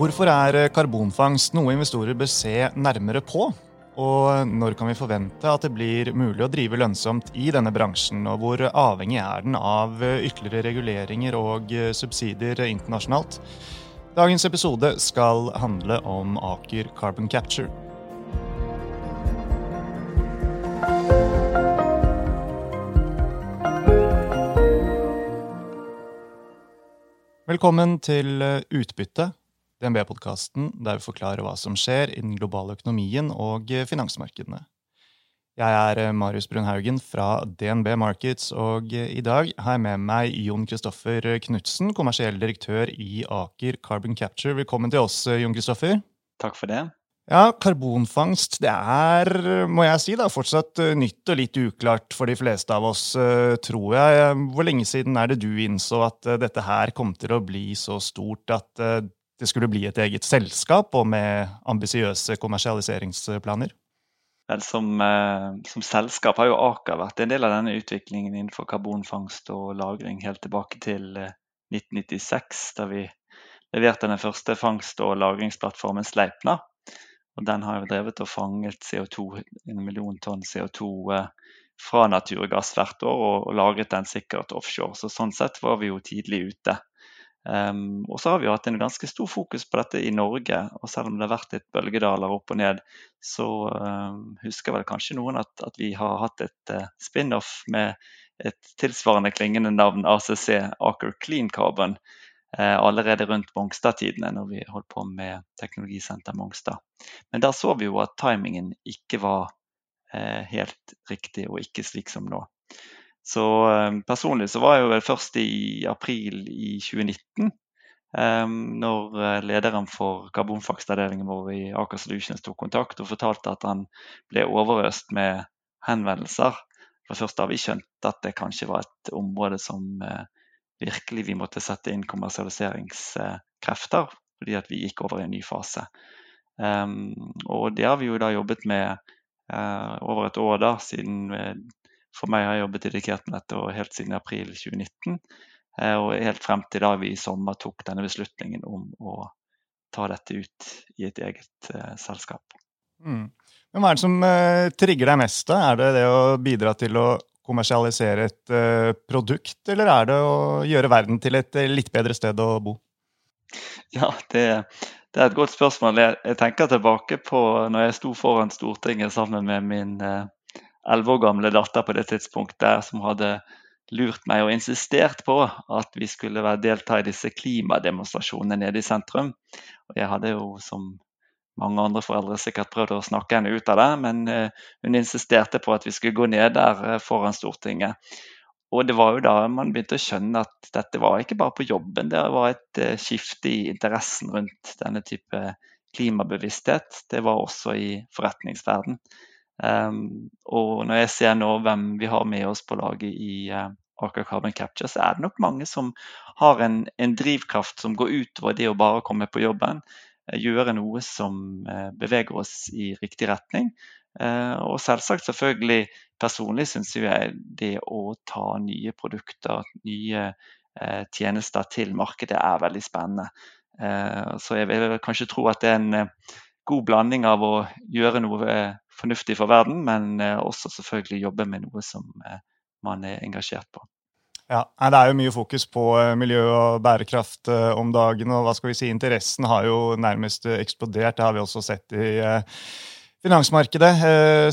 Hvorfor er karbonfangst noe investorer bør se nærmere på? Og når kan vi forvente at det blir mulig å drive lønnsomt i denne bransjen, og hvor avhengig er den av ytterligere reguleringer og subsidier internasjonalt? Dagens episode skal handle om Aker Carbon Capture. Velkommen til Utbytte, DNB-podkasten der vi forklarer hva som skjer i den globale økonomien og finansmarkedene. Jeg er eh, Marius Brunhaugen fra DNB Markets, og eh, i dag har jeg med meg Jon Kristoffer Knutsen, kommersiell direktør i Aker Carbon Capture. Velkommen til oss, eh, Jon Kristoffer. Takk for det. Ja, Karbonfangst det er, må jeg si, da, fortsatt nytt og litt uklart for de fleste av oss, tror jeg. Hvor lenge siden er det du innså at dette her kom til å bli så stort at det skulle bli et eget selskap, og med ambisiøse kommersialiseringsplaner? Vel, som, eh, som, selskap har jo Aker vært en del av denne utviklingen innenfor karbonfangst og -lagring helt tilbake til 1996, eh, da vi leverte den første fangst- og lagringsplattformen Sleipna. Og den har jo drevet og fanget CO2, en million tonn CO2 eh, fra naturgass hvert år og, og lagret den sikkert offshore. Så sånn sett var vi jo tidlig ute. Um, og så har vi jo hatt en ganske stor fokus på dette i Norge. Og selv om det har vært litt bølgedaler opp og ned, så um, husker vel kanskje noen at, at vi har hatt et uh, spin-off med et tilsvarende klingende navn, ACC, Aker Clean Carbon, uh, allerede rundt Mongstad-tidene, når vi holdt på med Teknologisenter Mongstad. Men der så vi jo at timingen ikke var uh, helt riktig, og ikke slik som nå. Så um, personlig så var jeg jo vel først i april i 2019. Um, når eh, lederen for karbonfangstavdelingen vår i Aker Solutions tok kontakt og fortalte at han ble overøst med henvendelser. For først da vi skjønt at det kanskje var et område som virkelig vi måtte sette inn kommersialiseringskrefter, fordi at vi gikk over i en ny fase. Og det har vi jo da jobbet med over et år da, siden for meg har jeg jobbet dedikert med dette helt siden april 2019. Eh, og helt frem til da vi i sommer tok denne beslutningen om å ta dette ut i et eget uh, selskap. Mm. Men Hva er det som uh, trigger deg mest? da? Er det det å bidra til å kommersialisere et uh, produkt, eller er det å gjøre verden til et litt bedre sted å bo? Ja, det, det er et godt spørsmål. Jeg, jeg, tenker tilbake på når jeg sto foran Stortinget sammen med min elleve år gamle datter på det tidspunktet som hadde lurt meg og insistert på at vi skulle delta i disse klimademonstrasjonene nede i sentrum. Og jeg hadde jo som mange andre foreldre sikkert prøvd å snakke henne ut av det, men eh, hun insisterte på at vi skulle gå ned der eh, foran Stortinget. Og det var jo da man begynte å skjønne at dette var ikke bare på jobben, det var et eh, skifte i interessen rundt denne type klimabevissthet. Det var også i forretningsverden. Um, og når jeg ser nå hvem vi har med oss på laget i uh, Aker Carbon Capture, så er det nok mange som har en, en drivkraft som går utover det å bare komme på jobben. Uh, gjøre noe som uh, beveger oss i riktig retning. og selvsagt selvfølgelig personlig syns jeg det å ta nye produkter, nye tjenester til markedet er veldig spennende. så jeg vil kanskje tro at det er en god blanding av å gjøre noe fornuftig for verden, men eh, også selvfølgelig jobbe med noe som eh, man er engasjert på. Ja, Det er jo mye fokus på eh, miljø og bærekraft om dagen. og hva skal vi si, Interessen har jo nærmest eksplodert. Det har vi også sett i finansmarkedet.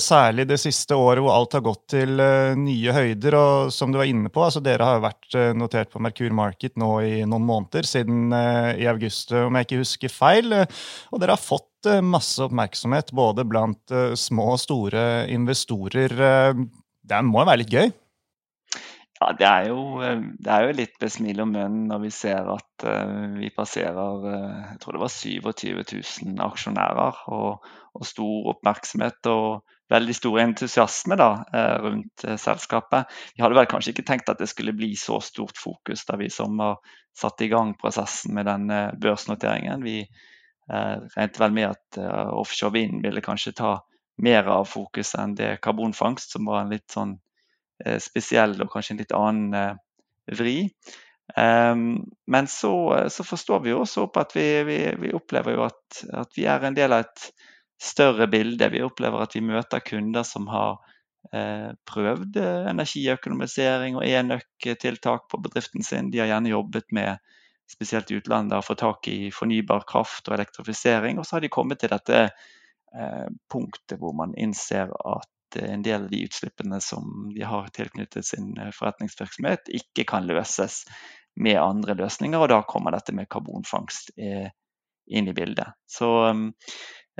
Særlig det siste året hvor alt har gått til nye høyder. Og som du var inne på, altså dere har jo vært notert på Merkur Market nå i noen måneder, siden i august, om jeg ikke husker feil. Og dere har fått Eh, masse oppmerksomhet både blant eh, små og store investorer. Eh, det må jo være litt gøy? Ja, det er jo, det er jo litt med smil og munnen når vi ser at vi passerer jeg tror det var 27 000 aksjonærer. Og, og stor oppmerksomhet og veldig stor entusiasme da, rundt selskapet. Vi hadde vel kanskje ikke tenkt at det skulle bli så stort fokus da vi som har satt i gang prosessen med denne børsnoteringen. Vi, Eh, regnet vel med at eh, offshore vind ville kanskje ta mer av fokuset enn det karbonfangst, som var en litt sånn eh, spesiell og kanskje en litt annen vri. Men så, så, forstår vi også opp at vi, vi, vi opplever jo at, at, vi er en del av et større bilde. Vi opplever at vi møter kunder som har eh, prøvd energiøkonomisering og enøk-tiltak på bedriften sin. De har gjerne jobbet med spesielt i utlandet, å få tak i fornybar kraft og elektrifisering. Og så har de kommet til dette eh, punktet hvor man innser at en del av de utslippene som de har tilknyttet sin eh, forretningsvirksomhet, ikke kan løses med andre løsninger. Og da kommer dette med karbonfangst eh, inn i bildet. Så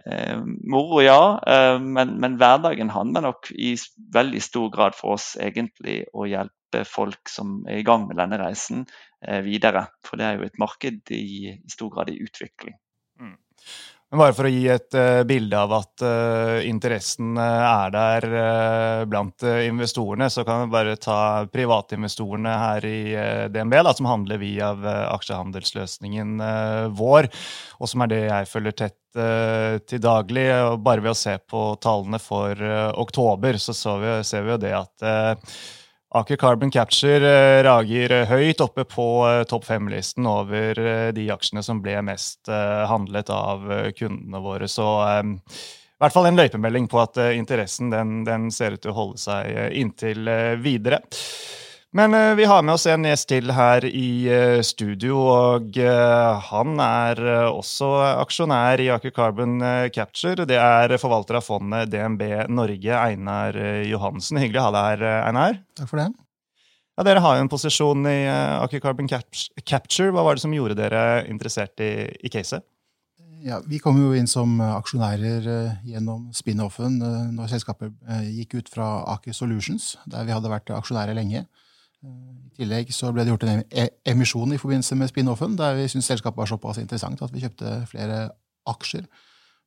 eh, moro, ja. Eh, men, men, hverdagen handler nok i veldig stor grad for oss egentlig å hjelpe folk som er i gang med denne reisen, eh, videre. For det er jo et marked i, i stor grad i utvikling. Mm. Men bare for å gi et uh, bilde av at uh, interessen uh, er der blant investorene, så kan vi bare ta privatinvestorene her i DNB, da, som handler via aksjehandelsløsningen vår, og som er det jeg følger tett til daglig. og Bare ved å se på tallene for oktober, så, så vi, ser vi jo det at Aker Carbon Capture eh, rager eh, høyt oppe på eh, topp fem-listen over de aksjene som ble mest handlet av kundene våre. Så i hvert fall en løypemelding på at interessen den, den ser ut til å holde seg inntil videre. Men uh, vi har med oss en gjest til her i uh, studio, og uh, han er også aksjonær i Aker Carbon Capture. Det er forvalter av fondet DNB Norge, Einar Johansen. Hyggelig å ha deg her, Einar. Takk for det. Ja, Dere har jo en posisjon i Aker Carbon Capture. Hva var det som gjorde dere interessert i, i caset? Ja, Vi kom jo inn som aksjonærer gjennom spin-offen når selskapet gikk ut fra Aker Solutions, der vi hadde vært aksjonærer lenge. I tillegg så ble det gjort en e-, emisjon i forbindelse med spin-offen, der vi syntes selskapet var såpass interessant at vi kjøpte flere aksjer.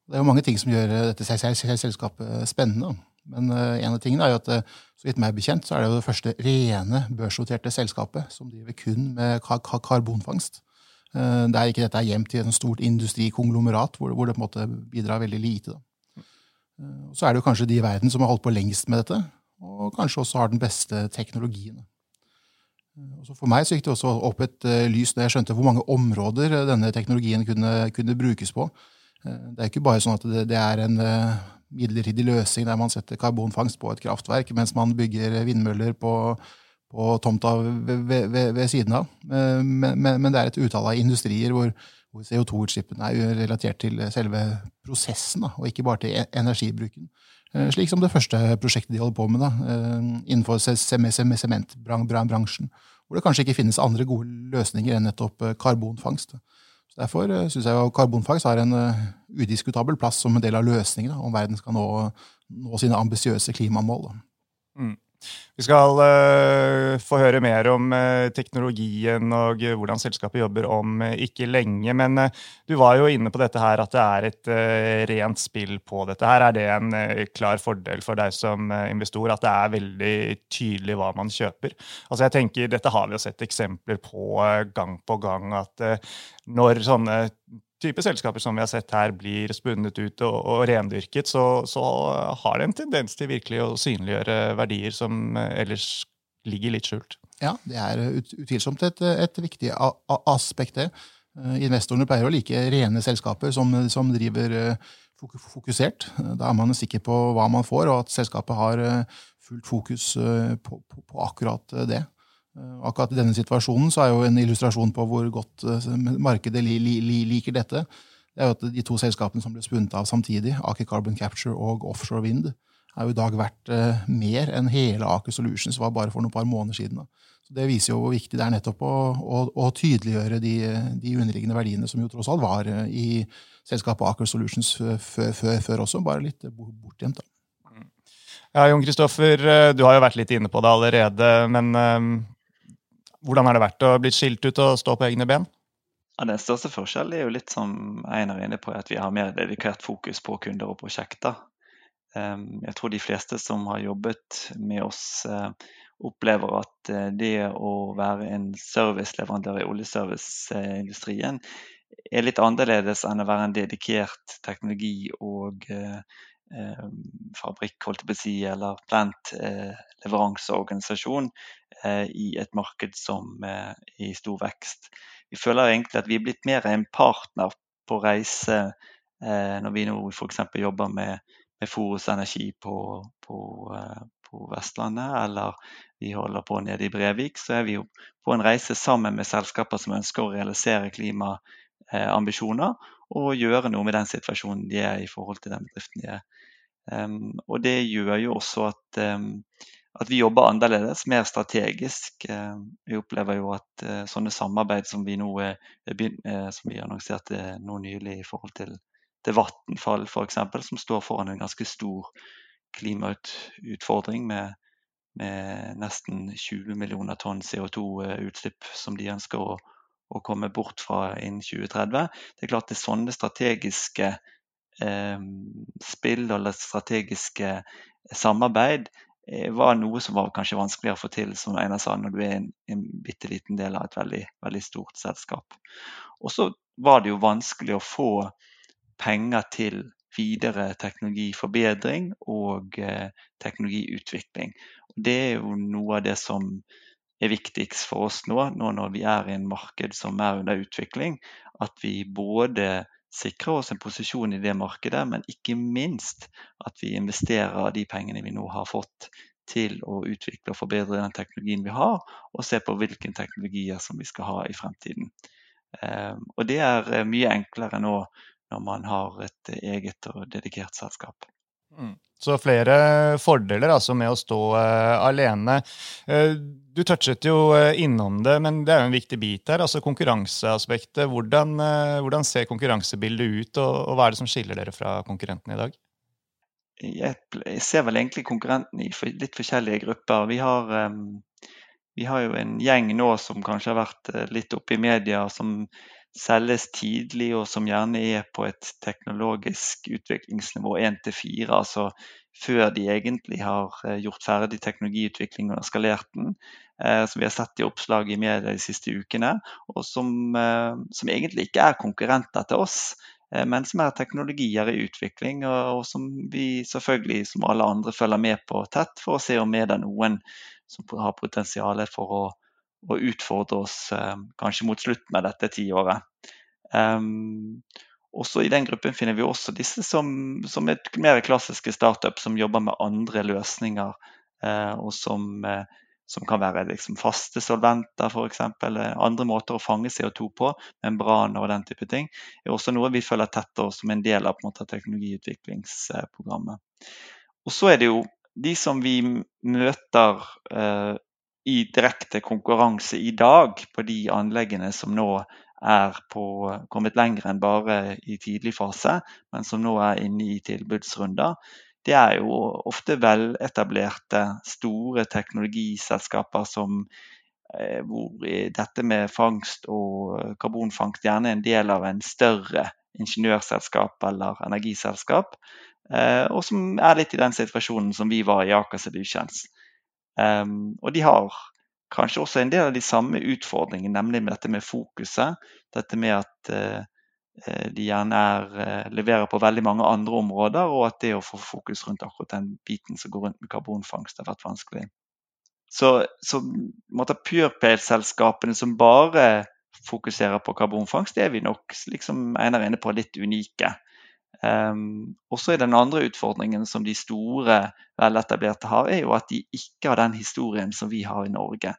Det er jo mange ting som gjør dette selskapet spennende. Men eh, en av tingene er jo at eh, så vidt meg bekjent, så er det jo det første rene børsnoterte selskapet som driver kun med karbonfangst. Det er ikke dette er gjemt i et stort industrikonglomerat hvor, det på en måte bidrar veldig lite. Så er det jo kanskje de i verden som har holdt på lengst med dette, og kanskje også har den beste teknologien. Også for meg så gikk det også opp et uh, lys da jeg skjønte hvor mange områder uh, denne teknologien kunne, kunne brukes på. Det er ikke bare sånn at det, det er en midlertidig løsning der man setter karbonfangst på et kraftverk mens man bygger vindmøller på, på tomta ved, ved, ved, siden av. Men, men, men, det er et utall av industrier hvor, hvor CO2-utslippene er relatert til selve prosessen, da, og ikke bare til e-, energibruken. Eh, slik som det første prosjektet de holder på med da, eh, innenfor sementbransjen. Hvor det kanskje ikke finnes andre gode løsninger enn nettopp eh, karbonfangst. Så derfor syns jeg karbonfangst har en udiskutabel plass som en del av løsningen om verden skal nå, nå sine ambisiøse klimamål. Mm. Vi skal uh, få høre mer om uh, teknologien og uh, hvordan selskapet jobber om ikke lenge. Men du var jo inne på dette her at det er et rent spill på dette. her. Er det en klar fordel for deg som investor at det er veldig tydelig hva man kjøper? Altså jeg tenker, Dette har vi jo sett eksempler på gang på gang. At når sånne type selskaper som vi har sett her, blir spunnet ut og, og rendyrket, så, så, har det en tendens til virkelig å synliggjøre verdier som eh, ellers ligger litt skjult. Ja, det er utvilsomt et, et viktig aspekt, det. Eh, investorene pleier å like rene selskaper som, som driver eh, fokusert. Da er man sikker på hva man får, og at selskapet har fullt fokus på, på, på akkurat det. Eh, akkurat i denne situasjonen så er jo en illustrasjon på hvor godt eh, markedet liker dette, det er jo at de to selskapene som ble spunnet av samtidig, Aker Carbon Capture og Offshore Wind, er jo i dag verdt eh, mer enn hele Aker Solutions var bare for noen par måneder siden. Så Det viser jo hvor viktig det er nettopp å, å, å tydeliggjøre de, de, underliggende verdiene som jo tross alt var i selskapet Aker Solutions før, før, før også, bare litt bortgjemt. da. Ja, Jon Kristoffer, du har jo vært litt inne på det allerede. Men hvordan har det vært å bli skilt ut og stå på egne ben? Ja, Den største forskjellen er jo litt som Einar er inne på, at vi har mer dedikert fokus på kunder og prosjekter. Ehm, jeg tror de fleste som har jobbet med oss, eh, opplever at eh, det å være en serviceleverandør i oljeserviceindustrien er litt annerledes enn å være en dedikert teknologi- og eh, eh, fabrikk, holdt jeg på å si, eller plantleveranseorganisasjon eh, i et marked som er i stor vekst. Vi føler egentlig at vi er blitt mer en partner på reise når vi nå f.eks. jobber med, med Forus Energi på, på, på, Vestlandet, eller vi holder på nede i Brevik, så er vi jo på en reise sammen med selskaper som ønsker å realisere klimaambisjoner og gjøre noe med den situasjonen de er i forhold til den bedriften de er. Um, og det gjør jo også at, um, at, vi jobber annerledes, mer strategisk. Um, vi opplever jo at uh, sånne samarbeid som vi nå uh, som vi annonserte nå nylig i forhold til, til Vattenfall f.eks., som står foran en ganske stor klimautfordring med, med nesten 20 millioner tonn CO2-utslipp som de ønsker å å komme bort fra innen 2030. Det er klart det er sånne strategiske spill eller strategiske samarbeid eh, var noe som var kanskje vanskeligere å få til, som Einar sa, når du er en, en bitte liten del av et veldig, veldig stort selskap. Og så var det jo vanskelig å få penger til videre teknologiforbedring og eh, teknologiutvikling. Og det er jo noe av det som er viktigst for oss nå, nå når vi er i en marked som er under utvikling. At vi både sikrer oss en posisjon i det markedet, men ikke minst at vi investerer de pengene vi nå har fått til å utvikle og forbedre den teknologien vi har, og se på hvilke teknologier som vi skal ha i fremtiden. Ehm, og det er eh, mye enklere nå når man har et eget og dedikert selskap. Mm. Så flere fordeler altså, med å stå uh, alene. Uh, du touchet jo uh, innom det, men det er jo en viktig bit her. altså Konkurranseaspektet. Hvordan, hvordan ser konkurransebildet ut, og, og, hva er det som skiller dere fra konkurrentene i dag? Jeg, ser vel egentlig konkurrentene i litt forskjellige grupper. Vi har, um, vi har, jo en gjeng nå som kanskje har vært litt oppe i media, som selges tidlig, og som gjerne er på et teknologisk utviklingsnivå 1-4, altså før de egentlig har eh, gjort ferdig teknologiutviklingen og skalert den. Eh, som vi har sett i oppslag i media de siste ukene, og som, eh, som egentlig ikke er konkurrenter til oss men som er teknologier i utvikling, og, som vi selvfølgelig som alle andre følger med på tett for å se om er det noen som har potensial for å å utfordre oss eh, kanskje mot slutten av dette tiåret. Um, også I den gruppen finner vi også disse som, som er mer klassiske startup som jobber med andre løsninger, eh, og som, eh, som, kan være liksom, faste solventer f.eks. Andre måter å fange CO2 på, membraner og den type ting, er også noe vi følger tettere som en del av måte, teknologiutviklingsprogrammet. Og så er det jo de som vi møter uh, i direkte konkurranse i dag på de anleggene som nå er på, kommet lenger enn bare i tidlig fase, men som nå er inne i tilbudsrunder, det er jo ofte veletablerte, store teknologiselskaper som, eh, hvor dette med fangst og karbonfangst gjerne er en del av en større ingeniørselskap eller energiselskap, eh, og som er litt i den situasjonen som vi var i Aker Solutions. Um, og de har kanskje også en del av de samme utfordringene, nemlig med dette med fokuset. Dette med at uh, de gjerne er, uh, leverer på veldig mange andre områder, og at det å få fokus rundt akkurat den biten som går rundt med karbonfangst, har vært vanskelig. Så, så PurePale-selskapene som bare fokuserer på karbonfangst, det er vi nok liksom Einar inne på, litt unike. Um, også er Den andre utfordringen som de store, veletablerte har, er jo at de ikke har den historien som vi har i Norge.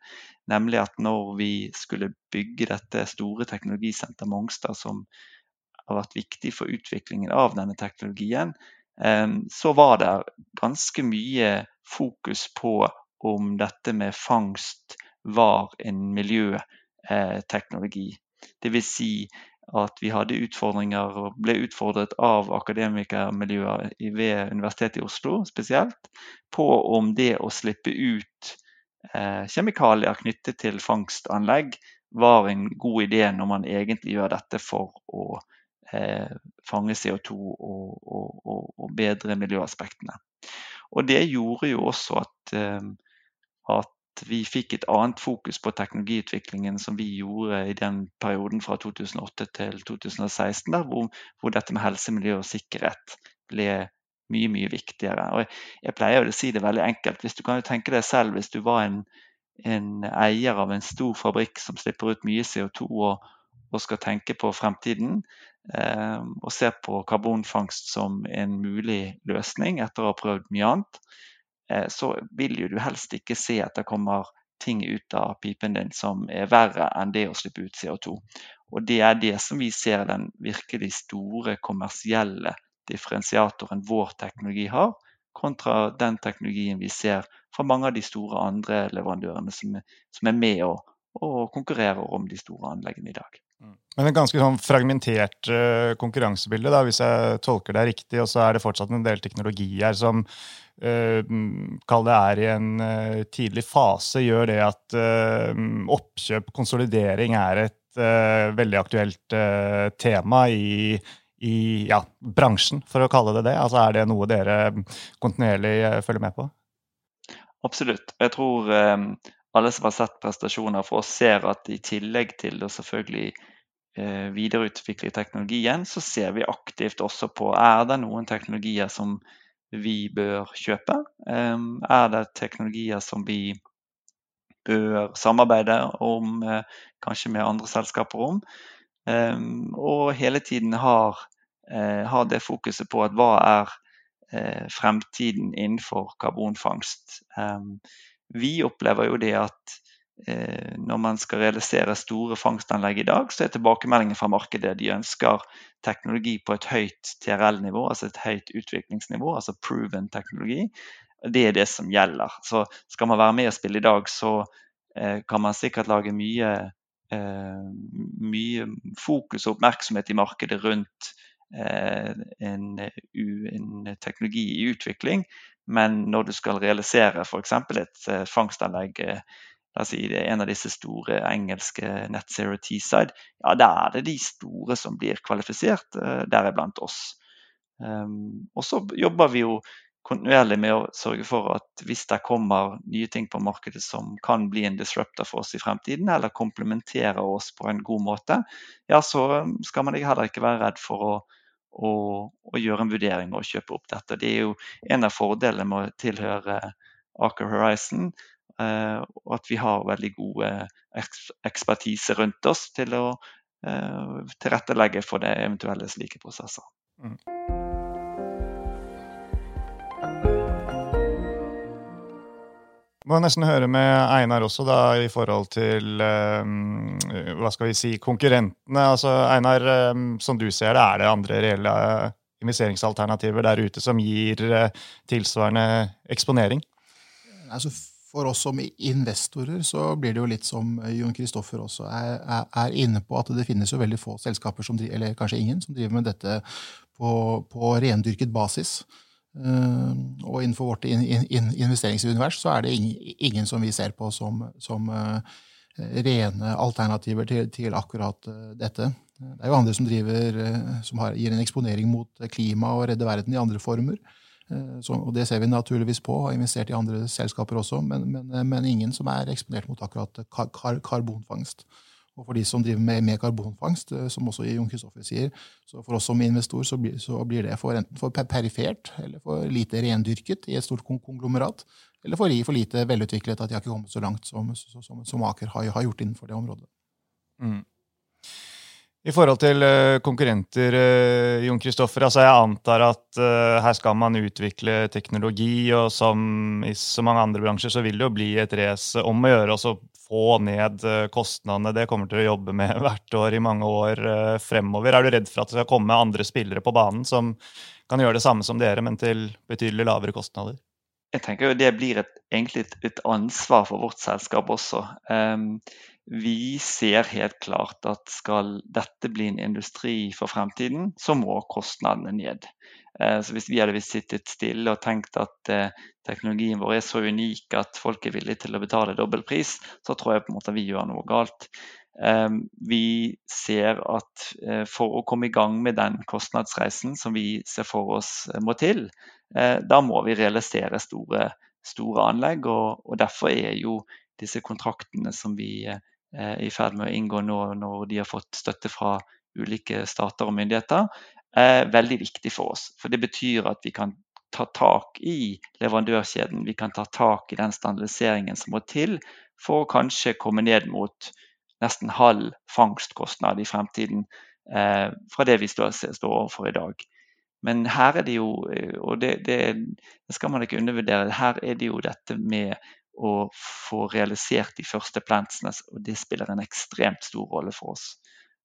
Nemlig at når vi skulle bygge dette store teknologisenteret Mongstad, som har vært viktig for utviklingen av denne teknologien, um, så var det ganske mye fokus på om dette med fangst var en miljøteknologi. Det vil si at vi hadde utfordringer og ble utfordret av akademikermiljøer ved Universitetet i Oslo spesielt, på om det å slippe ut eh, kjemikalier knyttet til fangstanlegg var en god idé når man egentlig gjør dette for å eh, fange CO2 og, og, og, og, bedre miljøaspektene. Og Det gjorde jo også at, eh, at vi fikk et annet fokus på teknologiutviklingen som vi gjorde i den perioden fra 2008 til 2016, der, hvor, hvor, dette med helse, miljø og sikkerhet ble mye, mye viktigere. Og jeg pleier å si det veldig enkelt. Hvis du kan jo tenke deg selv hvis du var en, en eier av en stor fabrikk som slipper ut mye CO2 og, og skal tenke på fremtiden, eh, og ser på karbonfangst som en mulig løsning etter å ha prøvd mye annet, så vil jo du helst ikke se at det kommer ting ut av pipen din som er verre enn det å slippe ut CO2. Og Det er det som vi ser den virkelig store kommersielle differensiatoren vår teknologi har, kontra den teknologien vi ser fra mange av de store andre leverandørene som er, som er med og, og, konkurrerer om de store anleggene i dag. Mm. Men et ganske sånn fragmentert uh, konkurransebilde, da, hvis jeg tolker det riktig. Og så er det fortsatt en del teknologier som kall det er i en uh, tidlig fase, gjør det at oppkjøp, konsolidering, er et veldig aktuelt tema i i ja, bransjen, for å kalle det det? Altså, er det noe dere kontinuerlig eh, følger med på? Absolutt. Jeg tror eh, alle som har sett prestasjoner for oss, ser at i tillegg til å selvfølgelig eh, videreutvikle teknologien, så ser vi aktivt også på er det noen teknologier som vi bør kjøpe. Eh, er det teknologier som vi bør samarbeide om, eh, kanskje med andre selskaper om. Og hele tiden har har det fokuset på at hva er eh, fremtiden innenfor karbonfangst. Vi opplever jo det at eh, når man skal realisere store fangstanlegg i dag, så er tilbakemeldingen fra markedet de ønsker teknologi på et høyt TRL-nivå, altså et høyt utviklingsnivå, altså proven teknologi. Det er det som gjelder. Så skal man være med og spille i dag, så kan man sikkert lage mye, mye fokus og oppmerksomhet i markedet rundt Eh, en, en, teknologi i utvikling. Men når du skal realisere f.eks. et eh, fangstanlegg eh, la oss si det er en av disse store engelske Net Zero Teesside, ja, da er det de store som blir kvalifisert, deriblant oss. Um, og så jobber vi jo kontinuerlig med å sørge for at hvis det kommer nye ting på markedet som kan bli en disruptor for oss i fremtiden, eller komplementerer oss på en god måte, ja, så skal man heller ikke være redd for å og, og, gjøre en vurdering og kjøpe opp dette. Det er jo en av fordelene med å tilhøre Aker Horizon, eh, og at vi har veldig gode ekspertise rundt oss til å eh, tilrettelegge for det eventuelle slike prosesser. Mm. Må nesten høre med Einar også, da, i forhold til hva skal vi si, konkurrentene. Altså, Einar, som du ser det, er det andre reelle investeringsalternativer der ute som gir tilsvarende eksponering? Altså, for oss som investorer så blir det jo litt som Jon Kristoffer også er, er, inne på, at det finnes jo veldig få selskaper, som, eller kanskje ingen, som driver med dette på, på rendyrket basis. Uh, og innenfor vårt in, in, investeringsunivers så er det ingen, som vi ser på som, som uh, rene alternativer til, til akkurat dette. Det er jo andre som, driver, som har, gir en eksponering mot klima og redder verden i andre former. Så, og det ser vi naturligvis på, har investert i andre selskaper også, men, men, men ingen som er eksponert mot akkurat kar, kar, karbonfangst. Og for de som driver med, med karbonfangst, eh, som også Jon Kristoffer sier, så for oss som investor så blir, så blir det for enten for perifert eller for lite rendyrket i et stort konglomerat, eller for, for lite velutviklet at de har ikke kommet så langt som, som, som Aker har, har, gjort innenfor det området. Mm. I forhold til uh, konkurrenter, uh, Jon Kristoffer, altså jeg antar at uh, her skal man utvikle teknologi, og som i så mange andre bransjer så vil det jo bli et race om å gjøre å få ned kostnadene. Det kommer til å jobbe med hvert år i mange år fremover. Er du redd for at det skal komme andre spillere på banen som kan gjøre det samme som dere, men til betydelig lavere kostnader? Jeg tenker jo Det blir et, egentlig et ansvar for vårt selskap også. Um, vi ser helt klart at skal dette bli en industri for fremtiden, så må kostnadene ned. Eh, så Hvis vi hadde sittet stille og tenkt at eh, teknologien vår er så unik at folk er villige til å betale dobbel pris, så tror jeg på en måte vi gjør noe galt. Eh, vi ser at for å komme i gang med den kostnadsreisen som vi ser for oss må til, da må vi realisere store, store anlegg. Og, og derfor er jo disse kontraktene som vi i ferd med å inngå nå når de har fått støtte fra ulike stater og myndigheter, er veldig viktig for oss. For det betyr at vi kan ta tak i leverandørkjeden. Vi kan ta tak i den standardiseringen som må til for å kanskje komme ned mot nesten halv fangstkostnad i fremtiden eh, fra det vi står, står, overfor i dag. Men her er det jo, eh, og det, det, det, skal man ikke undervurdere, her er det jo dette med å få realisert de første plantsene, og det spiller en ekstremt stor rolle for oss.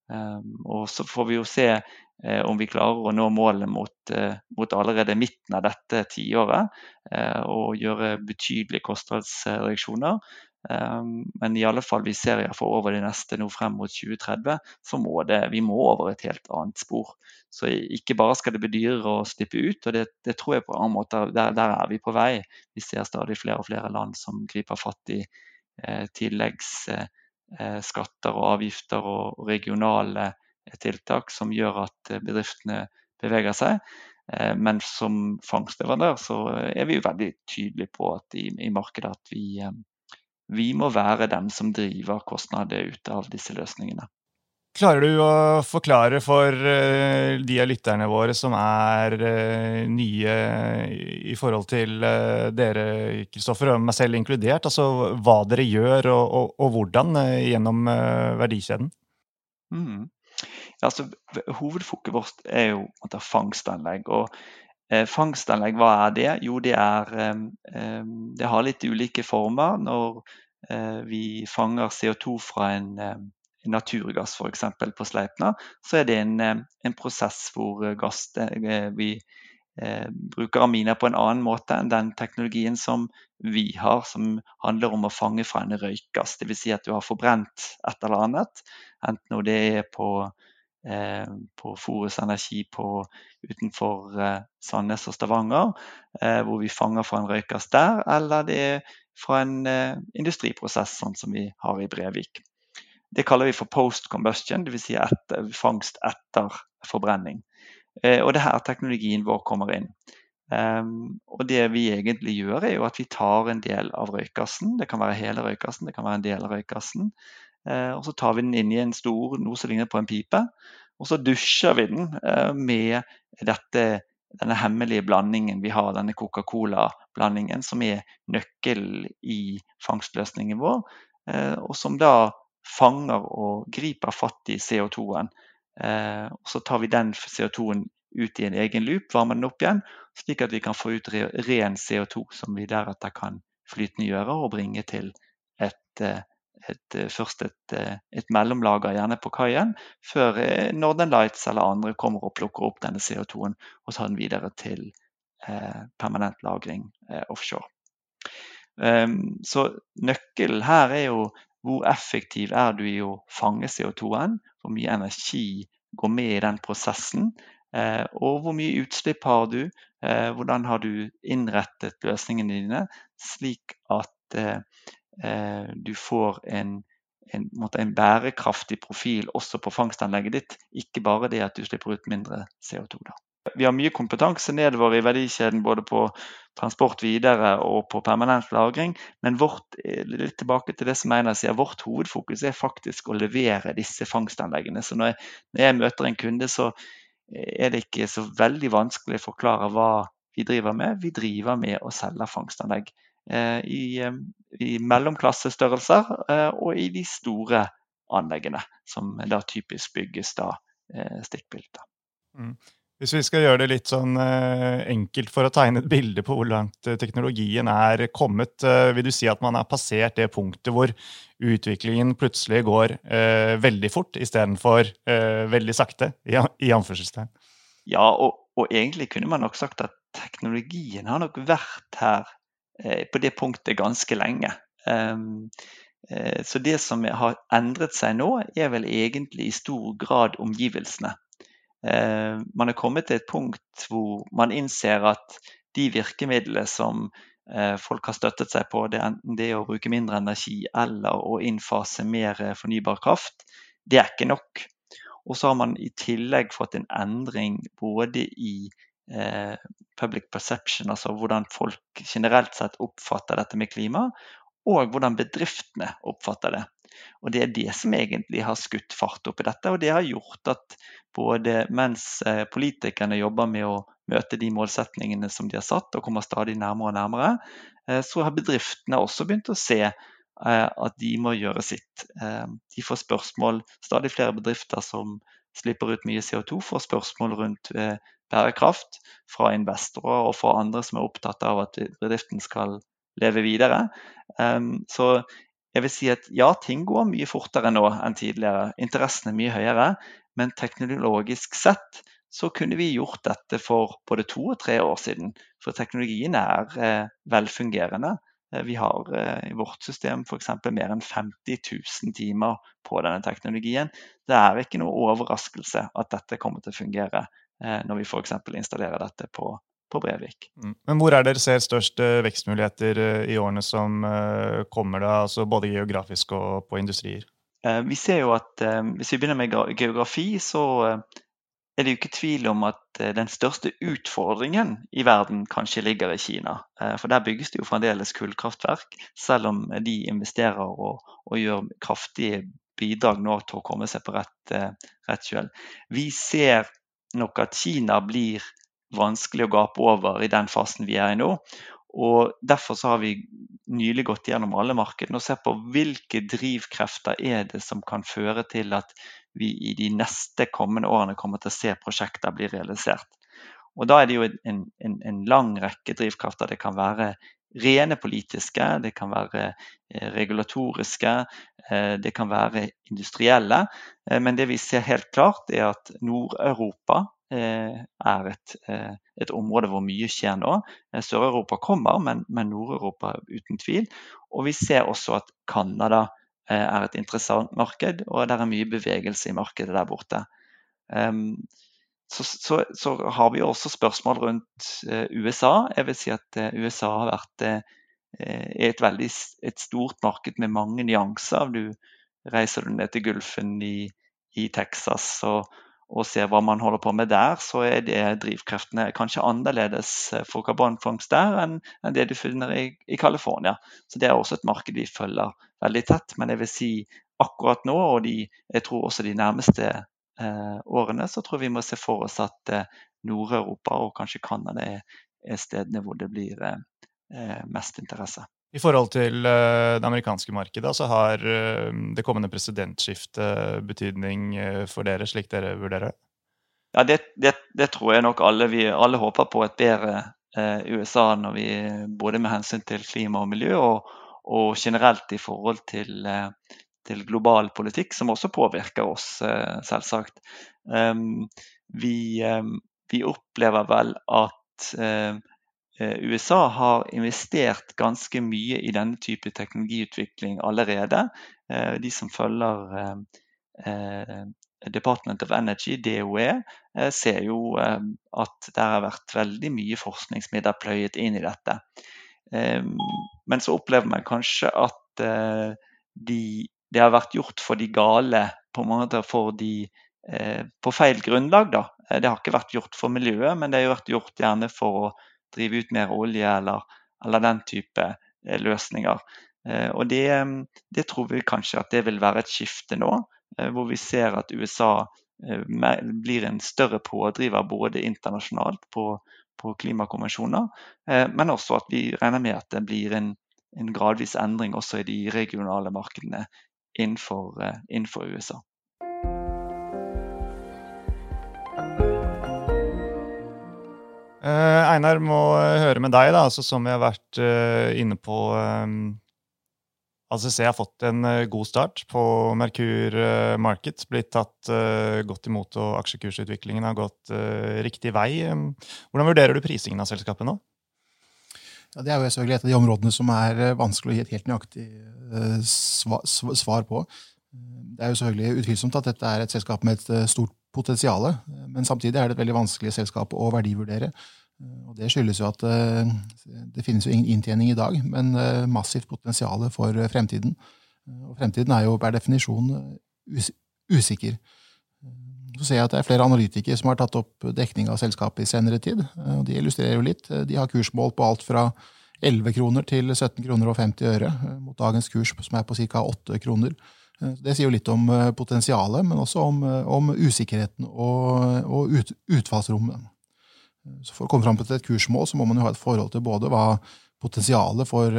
Um, og så får vi jo se eh, om vi klarer å nå målet mot, eh, mot allerede midten av dette tiåret eh, og gjøre betydelige kostnadsreduksjoner. Ehm, men i alle fall vi ser iallfall over de neste nå frem mot 2030, så må det, vi må over et helt annet spor. Så ikke bare skal det bli dyrere å slippe ut, og det, det tror jeg på en måte, der, der, er vi på vei. Vi ser stadig flere og flere land som griper fatt i eh, tilleggsskatter eh, og avgifter og regionale tiltak som gjør at eh, bedriftene beveger seg. Eh, men som fangstleverandør så er vi jo veldig tydelige på at i, i markedet at vi, vi må være dem som driver kostnader ut av disse løsningene. Klarer du å forklare for eh, de av lytterne våre som er eh, nye i forhold til eh, dere, Kristoffer, og meg selv inkludert, altså hva dere gjør og, og, og hvordan gjennom verdikjeden? Mm. Altså, hovedfokuset vårt er jo måtte, fangstanlegg. og Fangstanlegg, hva er det? Jo, det, er, eh, det har litt ulike former. Når eh, vi fanger CO2 fra en naturgass f.eks. på Sleipner, så er det en, eh, en prosess hvor eh, gass, eh, vi eh, bruker aminer på en annen måte enn den teknologien som vi har, som handler om å fange fra en røykgass. Dvs. Si at du har forbrent et eller annet, enten det er på, eh, på Forus Energi på, utenfor eh, Sandnes og Stavanger, hvor vi fanger fra en røykgass der, eller det er fra en industriprosess, sånn som vi har i Brevik. Det kaller vi for post combustion, dvs. Si fangst etter forbrenning. Eh, og det er her teknologien vår kommer inn. Um, og det vi egentlig gjør, er jo at vi tar en del av røykgassen. Det kan være hele røykgassen, det kan være en del av røykgassen. Uh, og så tar vi den inn i en stor, noe som ligner på en pipe. Og så dusjer vi den uh, med dette, denne hemmelige blandingen vi har, denne Coca-Cola-blandingen, som er nøkkelen i fangstløsningen vår. Uh, og som da fanger og griper fatt i CO2-en. Eh, og Så tar vi den CO2-en ut i en egen loop, varmer den opp igjen, slik at vi kan få ut ren CO2 som vi deretter kan flytende gjøre og bringe til et, eh, et, eh, først et, eh, et, mellomlager, gjerne på kaien, før Northern Lights eller andre kommer og plukker opp denne CO2-en og tar den videre til eh, permanent lagring eh, offshore. Um, så nøkkelen her er jo hvor effektiv er du i å fange CO2-en? Hvor mye energi går med i den prosessen? Eh, og hvor mye utslipp har du? Eh, hvordan har du innrettet løsningene dine slik at eh, du får en, en, en, bærekraftig profil også på fangstanlegget ditt, ikke bare det at du slipper ut mindre CO2. Da. Vi har mye kompetanse nedover i verdikjeden både på transport videre og på permanent lagring. Men vårt, litt tilbake til det som Einar sier, vårt hovedfokus er faktisk å levere disse fangstanleggene. Så når jeg, når jeg møter en kunde, så er det ikke så veldig vanskelig å forklare hva vi driver med. Vi driver med å selge fangstanlegg eh, i, eh, i mellomklassestørrelser eh, og i de store anleggene, som da typisk bygges da eh, stikkbilder. Mm. Hvis vi skal gjøre det litt sånn enkelt for å tegne et bilde på hvor langt teknologien er kommet, vil du si at man har passert det punktet hvor utviklingen plutselig går eh, veldig fort istedenfor eh, veldig sakte, i, i anførselstegn? Ja, og, og, egentlig kunne man nok sagt at teknologien har nok vært her på det punktet ganske lenge. Um, så det som har endret seg nå, er vel egentlig i stor grad omgivelsene. Eh, man er kommet til et punkt hvor man innser at de virkemidlene som eh, folk har støttet seg på, det er enten det å bruke mindre energi eller å innfase mer eh, fornybar kraft, det er ikke nok. Og så har man i tillegg fått en endring både i eh, public perception, altså hvordan folk generelt sett oppfatter dette med klima, og hvordan bedriftene oppfatter det. Og Det er det som egentlig har skutt fart opp i dette. Og det har gjort at både mens eh, politikerne jobber med å møte de målsetningene som de har satt, og kommer stadig nærmere og nærmere, eh, så har bedriftene også begynt å se at de må gjøre sitt. De får spørsmål, stadig flere bedrifter som slipper ut mye CO2, får spørsmål rundt bærekraft fra investorer og fra andre som er opptatt av at bedriften skal leve videre. Så jeg vil si at ja, ting går mye fortere nå enn tidligere. Interessen er mye høyere. Men teknologisk sett så kunne vi gjort dette for både to og tre år siden. For teknologien er eh, velfungerende. Eh, vi har eh, i vårt system f.eks. mer enn 50 000 timer på denne teknologien. Det er ikke noe overraskelse at dette kommer til å fungere når vi f.eks. installerer dette på på Brevik. Mm. Men Hvor er dere ser størst vekstmuligheter eh, i årene som eh, kommer, da, altså både geografisk og på industrier? Eh, vi ser jo at Hvis vi begynner med geografi, så er det jo ikke tvil om at den største utfordringen i verden kanskje ligger i Kina. For der bygges det jo fremdeles kullkraftverk, selv om de investerer og, og gjør kraftige bidrag nå til å komme seg på rett, rett kjøl. Vi ser nok at Kina blir vanskelig å gape over i den fasen vi er i nå. Og Derfor har vi nylig gått gjennom alle markedene og sett på hvilke drivkrefter er det som kan føre til at vi i de neste kommende årene kommer til å se prosjekter bli realisert. Og Da er det jo en, en, en lang rekke drivkrefter. Det kan være rene politiske, det kan være eh, regulatoriske, eh, det kan være industrielle. Eh, men det vi ser helt klart, er at Nord-Europa er et, et, område hvor mye skjer nå. Sør-Europa kommer, men, men Nord-Europa uten tvil. Og vi ser også at Canada er et interessant marked, og det er mye bevegelse i markedet der borte. Ehm, så, så, så har vi også spørsmål rundt USA. Jeg vil si at USA har vært et veldig et stort marked med mange nyanser. Du reiser du ned til Gulfen i, i Texas og, og ser hva man holder på med der, så er det drivkreftene kanskje annerledes eh, for karbonfangst der enn, det du finner i, i California. Så Det er også et marked vi følger veldig tett. Men jeg vil si akkurat nå, og de, jeg tror også de nærmeste eh, årene, så tror vi må se for oss at eh, Nord-Europa og kanskje Canada er, er, stedene hvor det blir eh, eh mest interesse. I forhold til det amerikanske markedet, så har det kommende presidentskiftet betydning for dere, slik dere vurderer det? Ja, det, det, det, tror jeg nok alle. Vi alle håper på et bedre USA når vi, både med hensyn til klima og miljø, og, og generelt i forhold til, til, global politikk, som også påvirker oss, selvsagt. Um, vi, um, vi, opplever vel at Eh, USA har investert ganske mye i denne type teknologiutvikling allerede. Eh, de som følger eh, Department of Energy, DOE, ser jo at det har vært veldig mye forskningsmidler pløyet inn i dette. Men så opplever man kanskje at de, det har vært gjort for de gale, på en måte for de på feil grunnlag. Da. Det har ikke vært gjort for miljøet, men det har vært gjort gjerne for å drive ut mer olje eller, eller den type eh, løsninger. Eh, og det, det, tror vi kanskje at det vil være et skifte nå, eh, hvor vi ser at USA blir en større pådriver både internasjonalt på, på klimakonvensjoner, men også at vi regner med at det blir en, en gradvis endring også i de regionale markedene innenfor, innenfor USA. Uh, Einar, må høre med deg, da, altså, som vi har vært inne på. ACC har fått en god start på Merkur Market. Blitt tatt godt imot, og aksjekursutviklingen har gått riktig vei. Hvordan vurderer du prisingen av selskapet nå? Ja, det er jo selvfølgelig et av de områdene som er vanskelig å gi et helt nøyaktig svar, svar på. Det er jo selvfølgelig utvilsomt at dette er et selskap med et stort potensial, men samtidig er det et veldig vanskelig selskap å verdivurdere. Og Det skyldes jo at eh, det finnes jo ingen inntjening i dag, men eh, massivt potensial for fremtiden. Og fremtiden er jo per definisjon usikker. Så ser jeg at det er flere analytikere som har tatt opp dekning av selskapet i senere tid. De illustrerer jo litt. De har kursmål på alt fra 11 kroner til 17 kroner og 50 øre, mot dagens kurs som er på ca. 8 kroner. Det sier jo litt om potensialet, men også om, om usikkerheten og, og ut, utfallsrommet. Så For å komme fram til et kursmål så må man jo ha et forhold til både hva potensialet for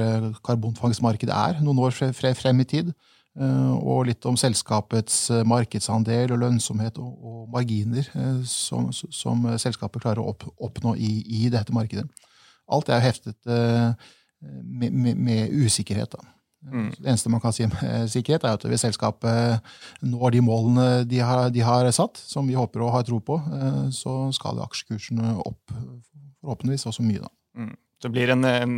karbonfangstmarkedet er noen år frem i tid, Eh, og litt om selskapets eh, markedsandel og lønnsomhet og, og marginer eh, som, som, selskapet klarer å opp, oppnå i, i, dette markedet. Alt er heftet med, med, med usikkerhet. Mm. Det eneste man kan si med sikkerhet, er at hvis selskapet når de målene de har, de har, satt, som vi håper og har tro på, så skal aksjekursene opp forhåpentligvis også mye. da. Mm. Det blir en, en,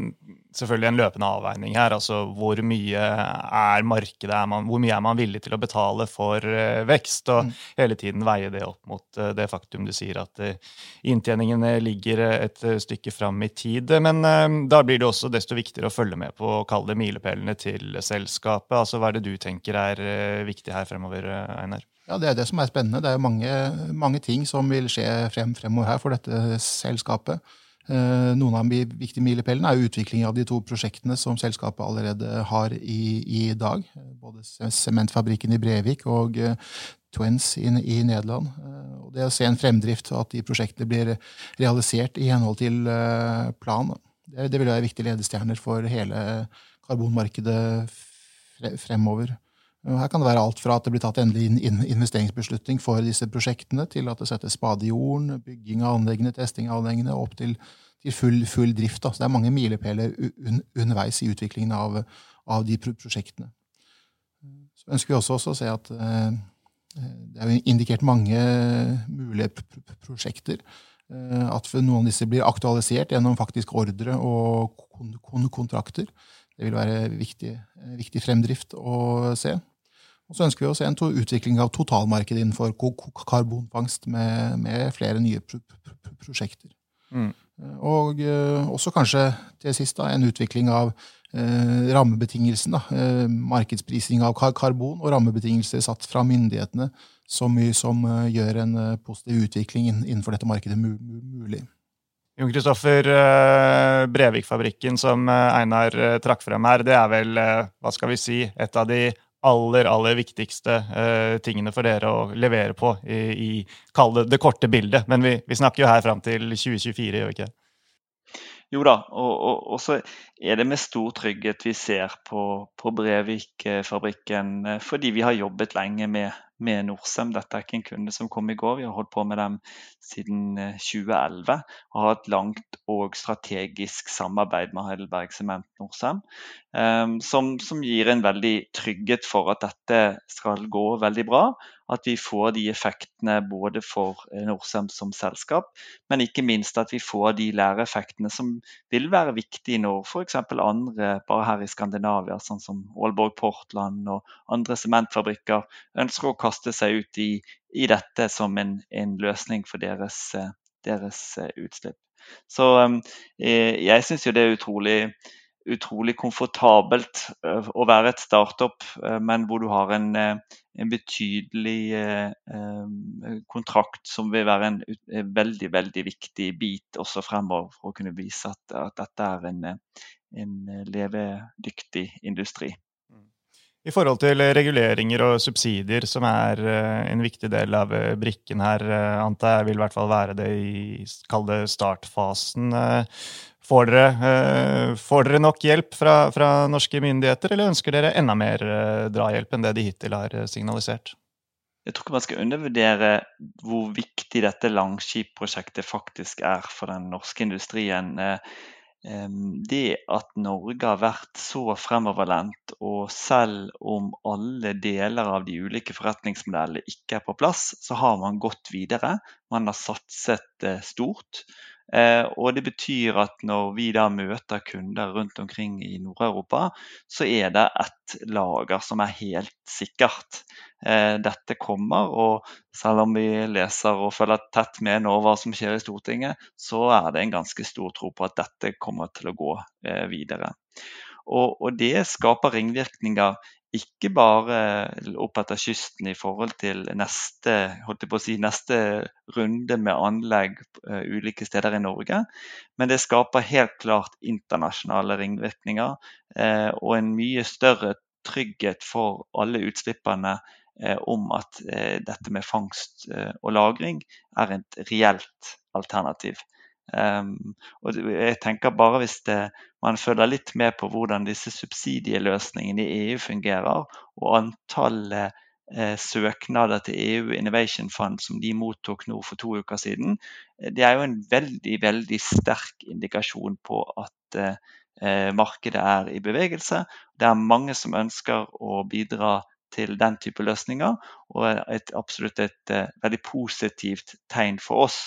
selvfølgelig en løpende avveining her. altså Hvor mye er markedet, er man, hvor mye er man villig til å betale for uh, vekst? Og mm. hele tiden veie det opp mot uh, det faktum du sier at inntjeningene inntjeningen ligger et stykke fram i tid. Men da blir det også desto viktigere å følge med på å kalle det milepælene til selskapet. altså Hva er det du tenker er viktig her fremover, Einar? Ja, Det er det som er spennende. Det er mange, mange ting som vil skje frem, fremover her for dette selskapet. Eh, noen av de viktige milepælene er utvikling av de to prosjektene som selskapet allerede har i, i dag. Både sementfabrikken i Brevik og uh, Twins i, i Nederland. Uh, og det å se en fremdrift og at de prosjektene blir realisert i henhold til plan, det, det, vil være viktige ledestjerner for hele karbonmarkedet fremover. Her kan det være alt fra at det blir tatt endelig investeringsbeslutning for disse prosjektene, til at det settes spade i jorden, bygging av anleggene, testing av anleggene, opp til, til full, full, drift. Da. Så det er mange milepæler un, underveis i utviklingen av, av, de prosjektene. Så ønsker vi også, å se at eh, det er indikert mange mulige prosjekter. Eh, at noen av disse blir aktualisert gjennom faktisk ordre og kontrakter. Det vil være viktig, viktig fremdrift å se. Og så ønsker vi å se en utvikling av totalmarkedet innenfor karbonfangst med, med flere nye pro pro prosjekter. Mm. Og uh, også kanskje til sist da, en utvikling av uh, rammebetingelsene. Uh, markedsprising av kar karbon og rammebetingelser satt fra myndighetene så mye som gjør en positiv utvikling innenfor dette markedet mulig. Jon Kristoffer, Brevik-fabrikken som Einar trakk frem her, det er vel hva skal vi si, et av de aller, aller viktigste uh, tingene for dere å levere på i, i kall det det korte bildet. Men vi, vi snakker jo her fram til 2024, gjør vi ikke? Jo da, og, og, og, så er det med stor trygghet vi ser på, på Brevik-fabrikken, eh, fordi vi har jobbet lenge med, med Norcem. Dette er ikke en kunde som kom i går, vi har holdt på med dem siden 2011. Eh, og har et langt og strategisk samarbeid med Heidelberg Sement Norcem. Um, som, som, gir en veldig trygghet for at dette skal gå veldig bra at vi får de effektene både for eh, Norcem som selskap, men ikke minst at vi får de læreeffektene som vil være viktige når f.eks. andre bare her i Skandinavia, sånn som Aalborg Portland og andre sementfabrikker, ønsker å kaste seg ut i, i dette som en, en, løsning for deres, eh, deres eh, utslipp. Så jeg syns jo det er utrolig utrolig komfortabelt å være et startup, men hvor du har en, en betydelig kontrakt som vil være en, veldig veldig viktig bit også fremover for å kunne vise at, at dette er en, en levedyktig industri. I forhold til reguleringer og subsidier, som er en viktig del av brikken her, antar jeg vil i hvert fall være det i kall startfasen. Får dere, eh, får dere, nok hjelp fra, fra, norske myndigheter, eller ønsker dere enda mer eh, drahjelp enn det de hittil har eh, signalisert? Jeg tror ikke man skal undervurdere hvor viktig dette Langskip-prosjektet faktisk er for den norske industrien. Det at Norge har vært så fremoverlent, og selv om alle deler av de ulike forretningsmodellene ikke er på plass, så har man gått videre. Man har satset stort. Eh, og det betyr at når vi da møter kunder rundt omkring i Nord-Europa, så er det et lager som er helt sikkert. Eh, dette kommer, og selv om vi leser og følger tett med nå hva som skjer i Stortinget, så er det en ganske stor tro på at dette kommer til å gå eh, videre. Og, og det skaper ringvirkninger ikke bare opp etter kysten i forhold til neste, si, neste runde med anlegg uh, ulike steder i Norge, men det skaper helt klart internasjonale ringvirkninger uh, og en mye større trygghet for alle utslipperne om at dette med fangst og lagring er et reelt alternativ. Um, og jeg tenker bare Hvis det, man følger litt med på hvordan disse subsidieløsningene i EU fungerer, og antallet eh, søknader til EU Innovation Fund som de mottok nå for to uker siden, eh, det er jo en veldig veldig sterk indikasjon på at eh, markedet er i bevegelse. Det er mange som ønsker å bidra til den type løsninger, og et, absolutt et uh, veldig positivt tegn for oss.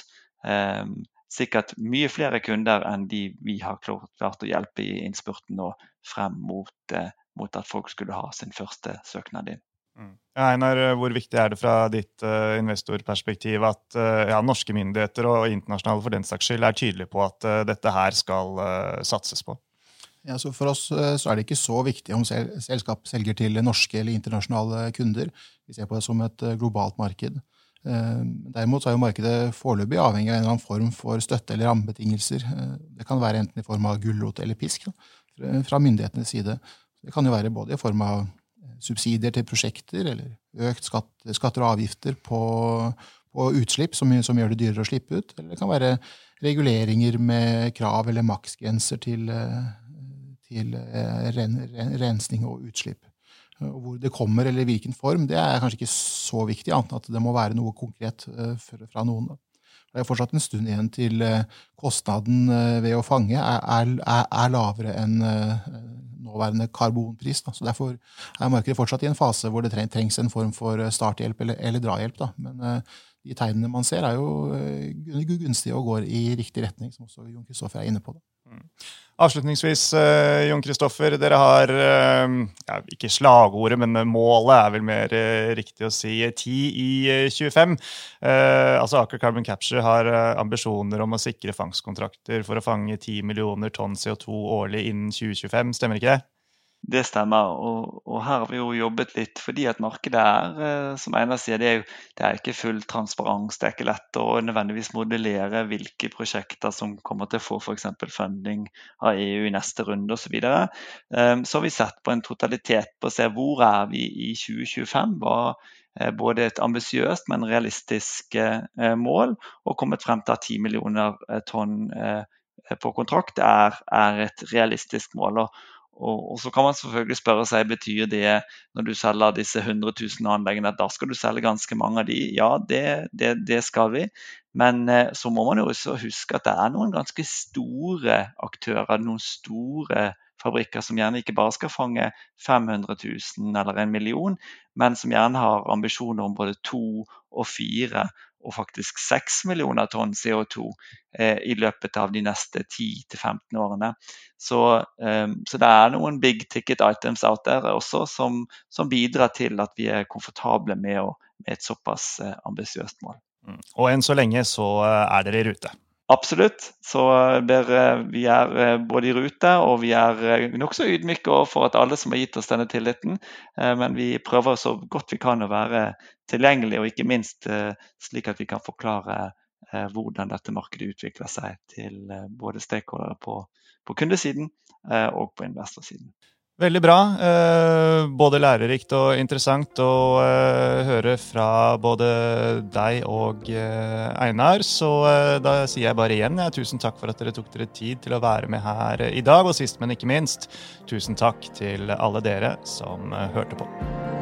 Um, sikkert mye flere kunder enn de vi har klart å hjelpe i innspurten nå frem mot, eh, mot at folk skulle ha sin første søknad inn. Mm. Einar, hvor viktig er det fra ditt uh, investorperspektiv at uh, ja, norske myndigheter og internasjonale for den saks skyld er tydelige på at uh, dette her skal satses på? Ja, for oss så er det ikke så viktig om sel selskap selger til norske eller internasjonale kunder. Vi ser på det som et globalt marked. Eh, derimot er jo markedet foreløpig avhengig av en eller annen form for støtte eller rammebetingelser. Eh, det kan være enten i form av gulrot eller pisk fra myndighetenes side. Det kan jo være både i form av eh, subsidier til prosjekter eller økt skatt, skatter og avgifter på, på utslipp, som, som, gjør det dyrere å slippe ut. Eller det kan være reguleringer med krav eller maksgrenser til, til ren, ren, rensning og utslipp. Og hvor det kommer, eller hvilken form, det er kanskje ikke så viktig, annet at det må være noe konkret eh, fra noen. Det er fortsatt en stund igjen til eh, kostnaden eh, ved å fange er, er, er lavere enn nåværende karbonpris. Da. Så Derfor er markedet fortsatt i en fase hvor det trengs en form for starthjelp eller, eller drahjelp. Da. Men de tegnene man ser, er jo gunstige og går i riktig retning, som også Jon Kristoffer er inne på. Det. Mm. Avslutningsvis, uh, Jon Kristoffer. Dere har uh, ja, ikke slagordet, men målet er vel mer uh, riktig å si 10 i 25. altså Aker Carbon Capture har ambisjoner om å sikre fangstkontrakter for å fange 10 millioner tonn CO2 årlig innen 2025, stemmer ikke det? Det stemmer. Og, og, her har vi jo jobbet litt fordi at markedet er, eh, som Einar sier, det er, jo, det er ikke full transparens. Det er ikke lett å nødvendigvis modellere hvilke prosjekter som kommer til å få f.eks. funding av EU i neste runde osv. Så. Um, så har vi sett på en totalitet på å se hvor er vi i 2025. Hva eh, både et ambisiøst, men realistisk mål, og kommet frem til at 10 millioner tonn på kontrakt er, er et realistisk mål. Og, og, og, så kan man selvfølgelig spørre seg, Betyr det når du selger disse 100 000 anleggene, at da skal du selge ganske mange av de? Ja, det, det, det skal vi. Men eh, så må man jo også huske at det er noen ganske store aktører, noen store fabrikker som gjerne ikke bare skal fange 500 000 eller en million, men som gjerne har ambisjoner om både to og fire og faktisk 6 millioner tonn CO2 eh, i løpet av de neste 10-15 årene. Så, eh, så, det er noen big ticket items out der også som, som bidrar til at vi er komfortable med, å, med et såpass eh, ambisiøst mål. Mm. Og enn så lenge så eh, er dere i rute? Absolutt. Så vi er eh, både i rute og vi er eh, nokså ydmyke overfor at alle som har gitt oss denne tilliten. Eh, men vi prøver så godt vi kan å være tilgjengelige, og ikke minst slik at vi kan forklare hvordan dette markedet utvikler seg til både stakeholdere på, på kundesiden og på investorsiden. Veldig bra. Eh, både lærerikt og interessant å eh, høre fra både deg og eh, Einar. Så da sier jeg bare igjen tusen takk for at dere tok dere tid til å være med her i dag. Og sist, men ikke minst, tusen takk til alle dere som hørte på.